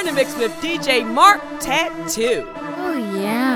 In the mix with DJ Mark Tattoo. Oh, yeah.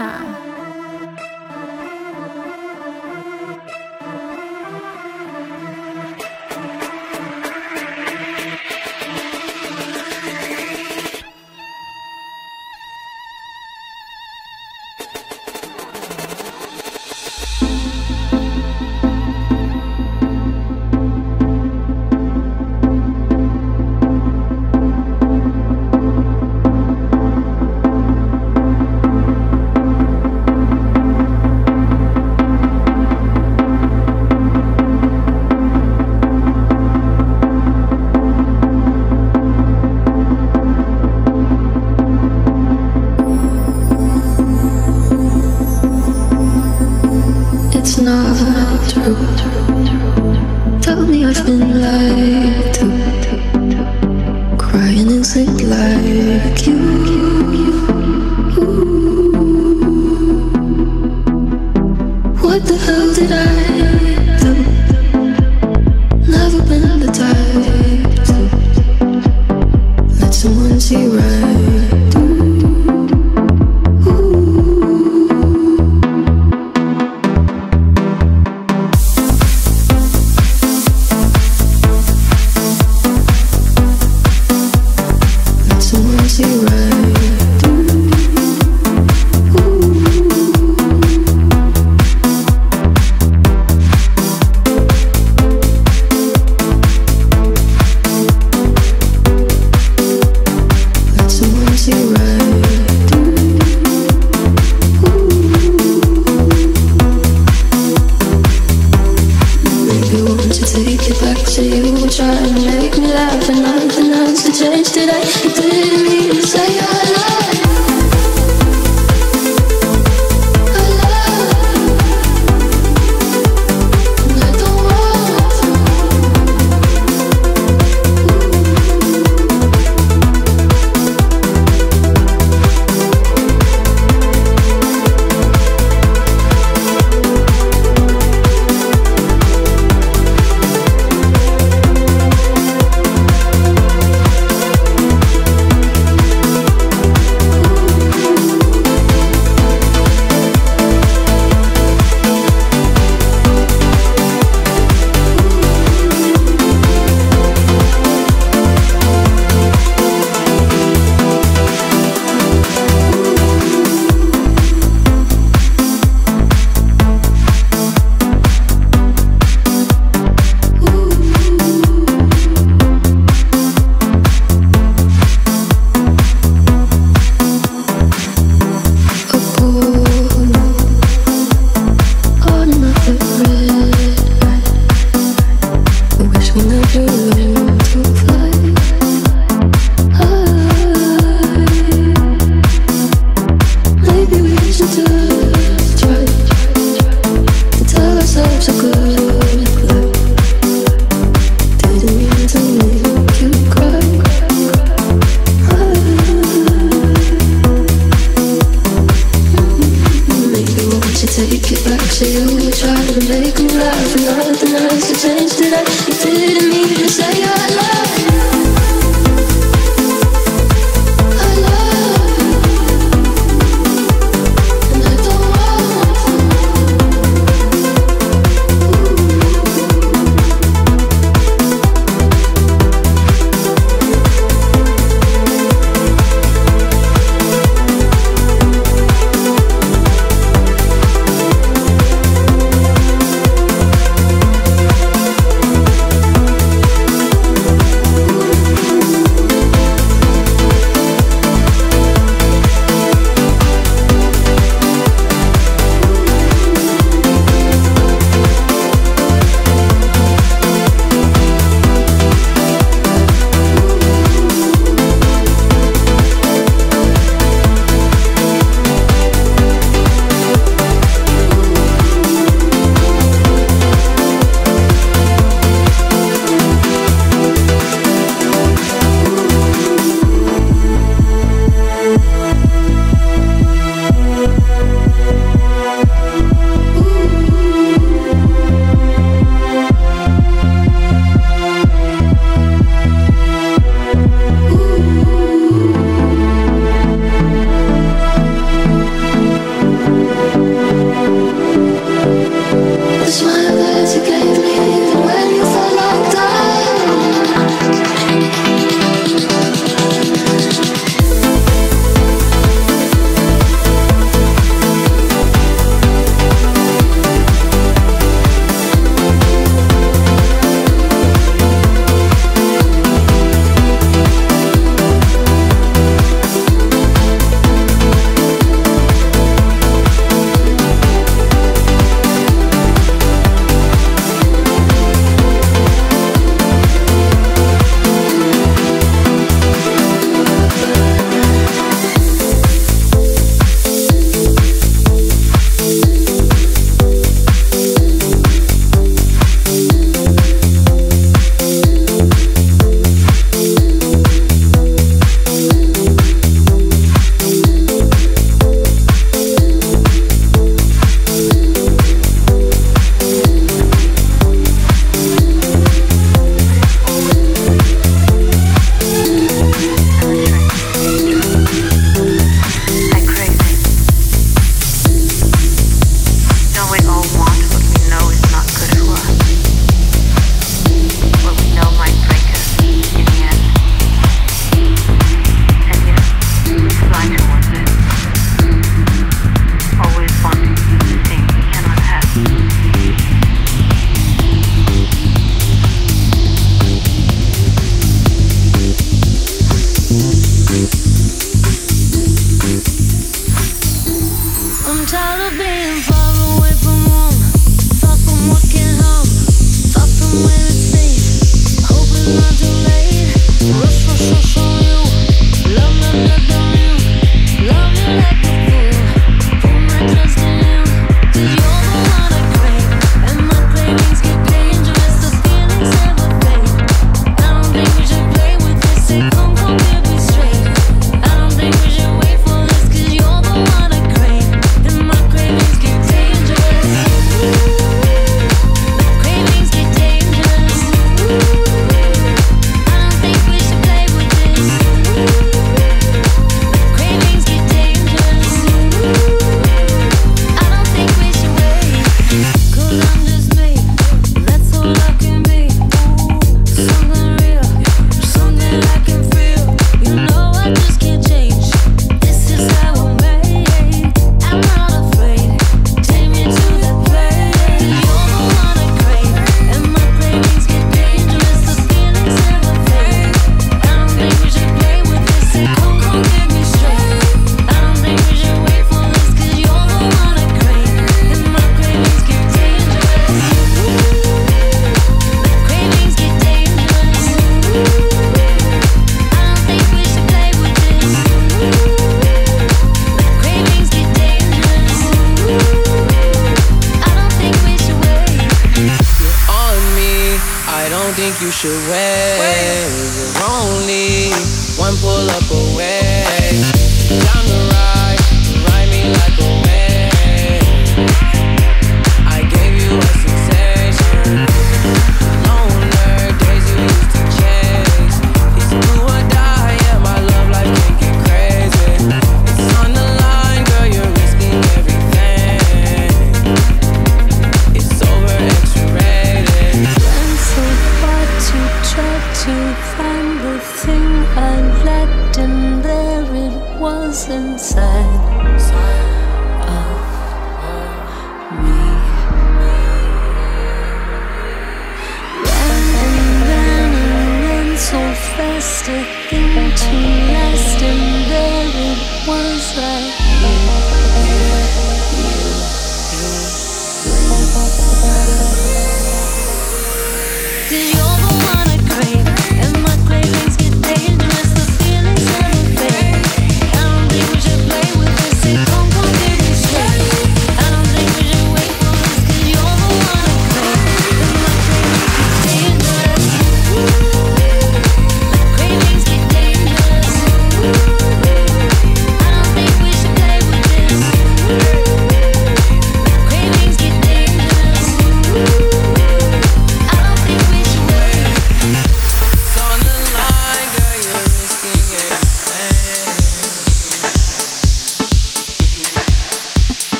take me right, not the nice to change today.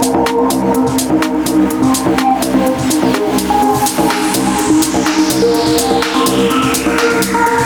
Thank you.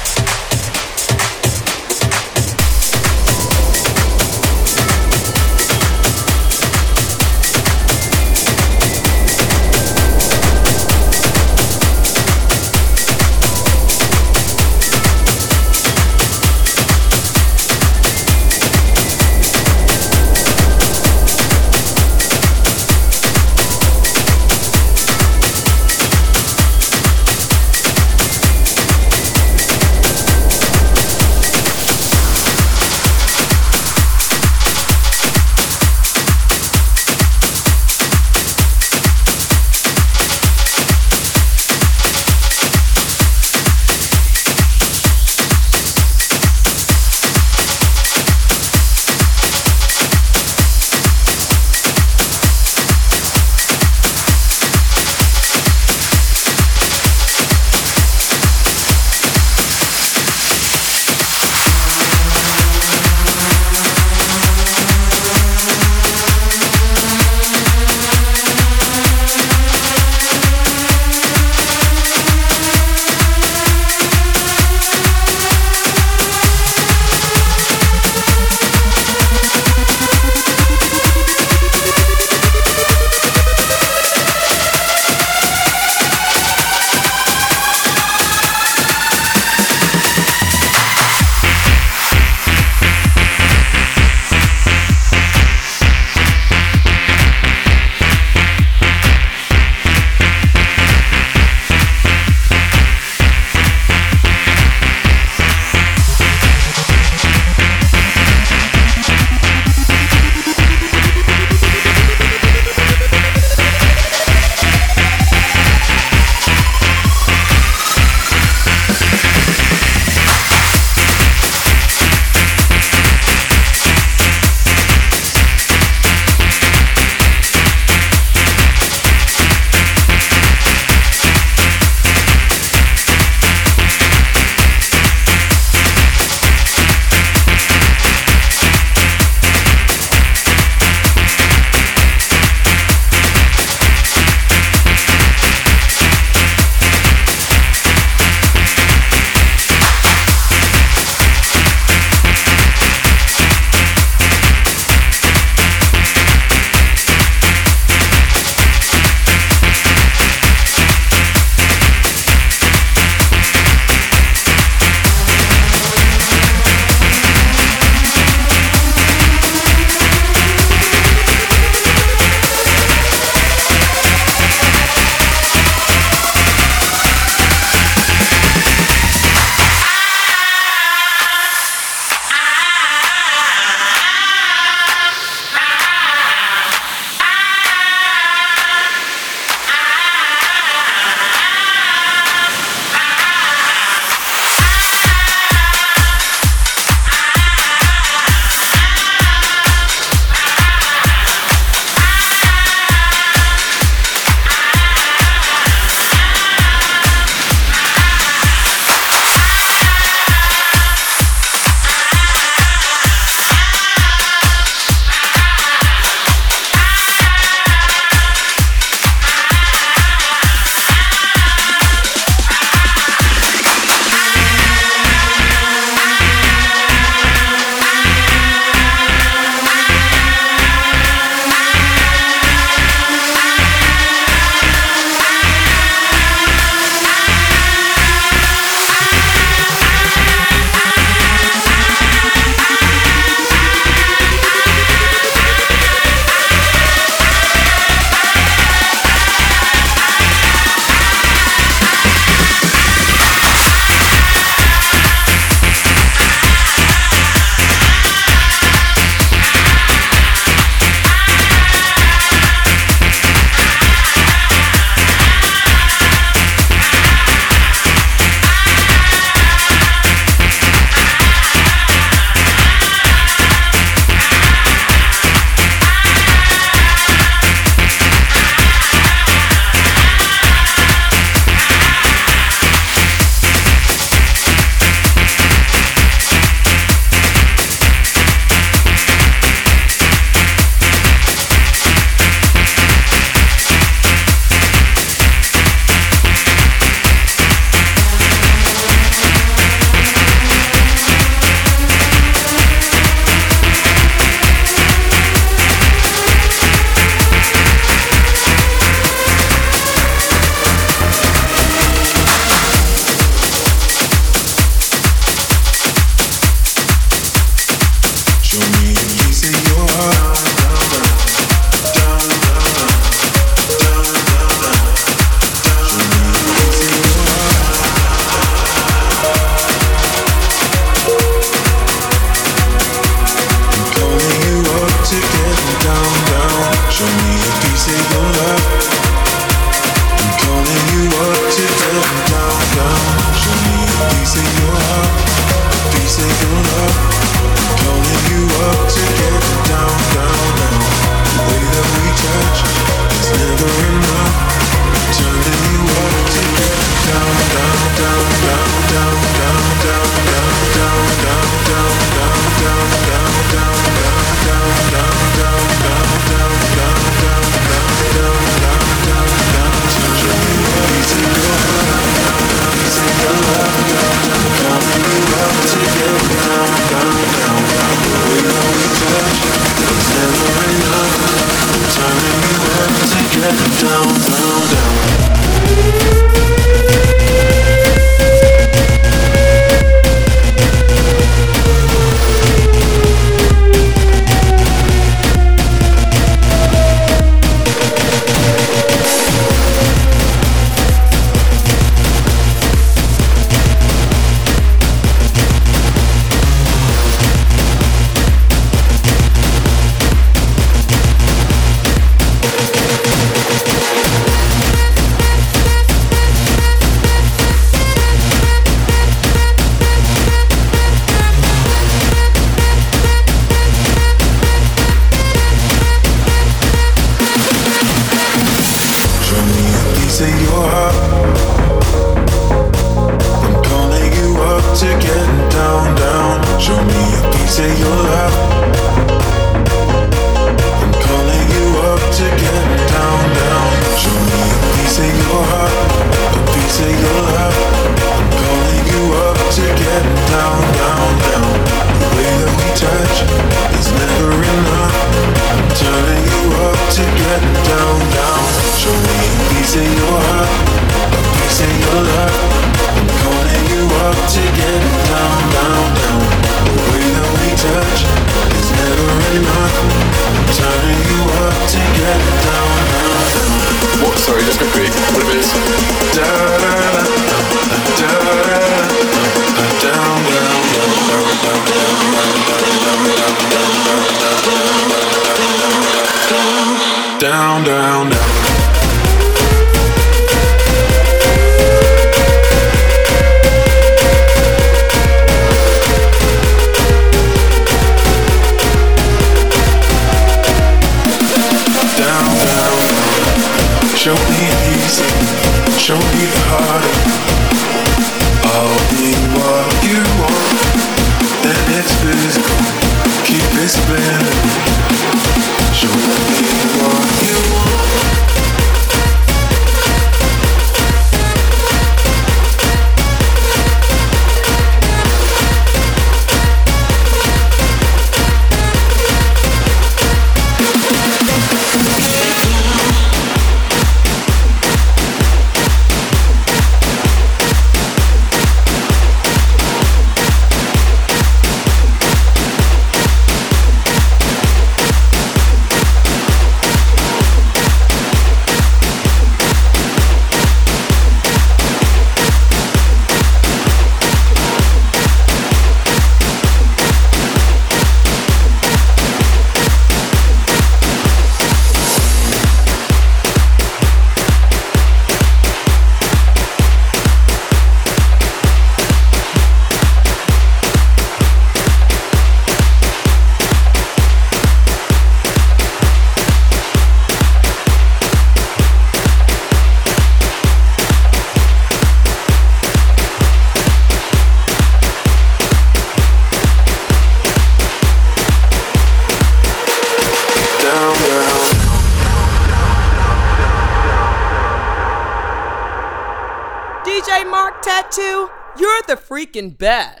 freaking bad.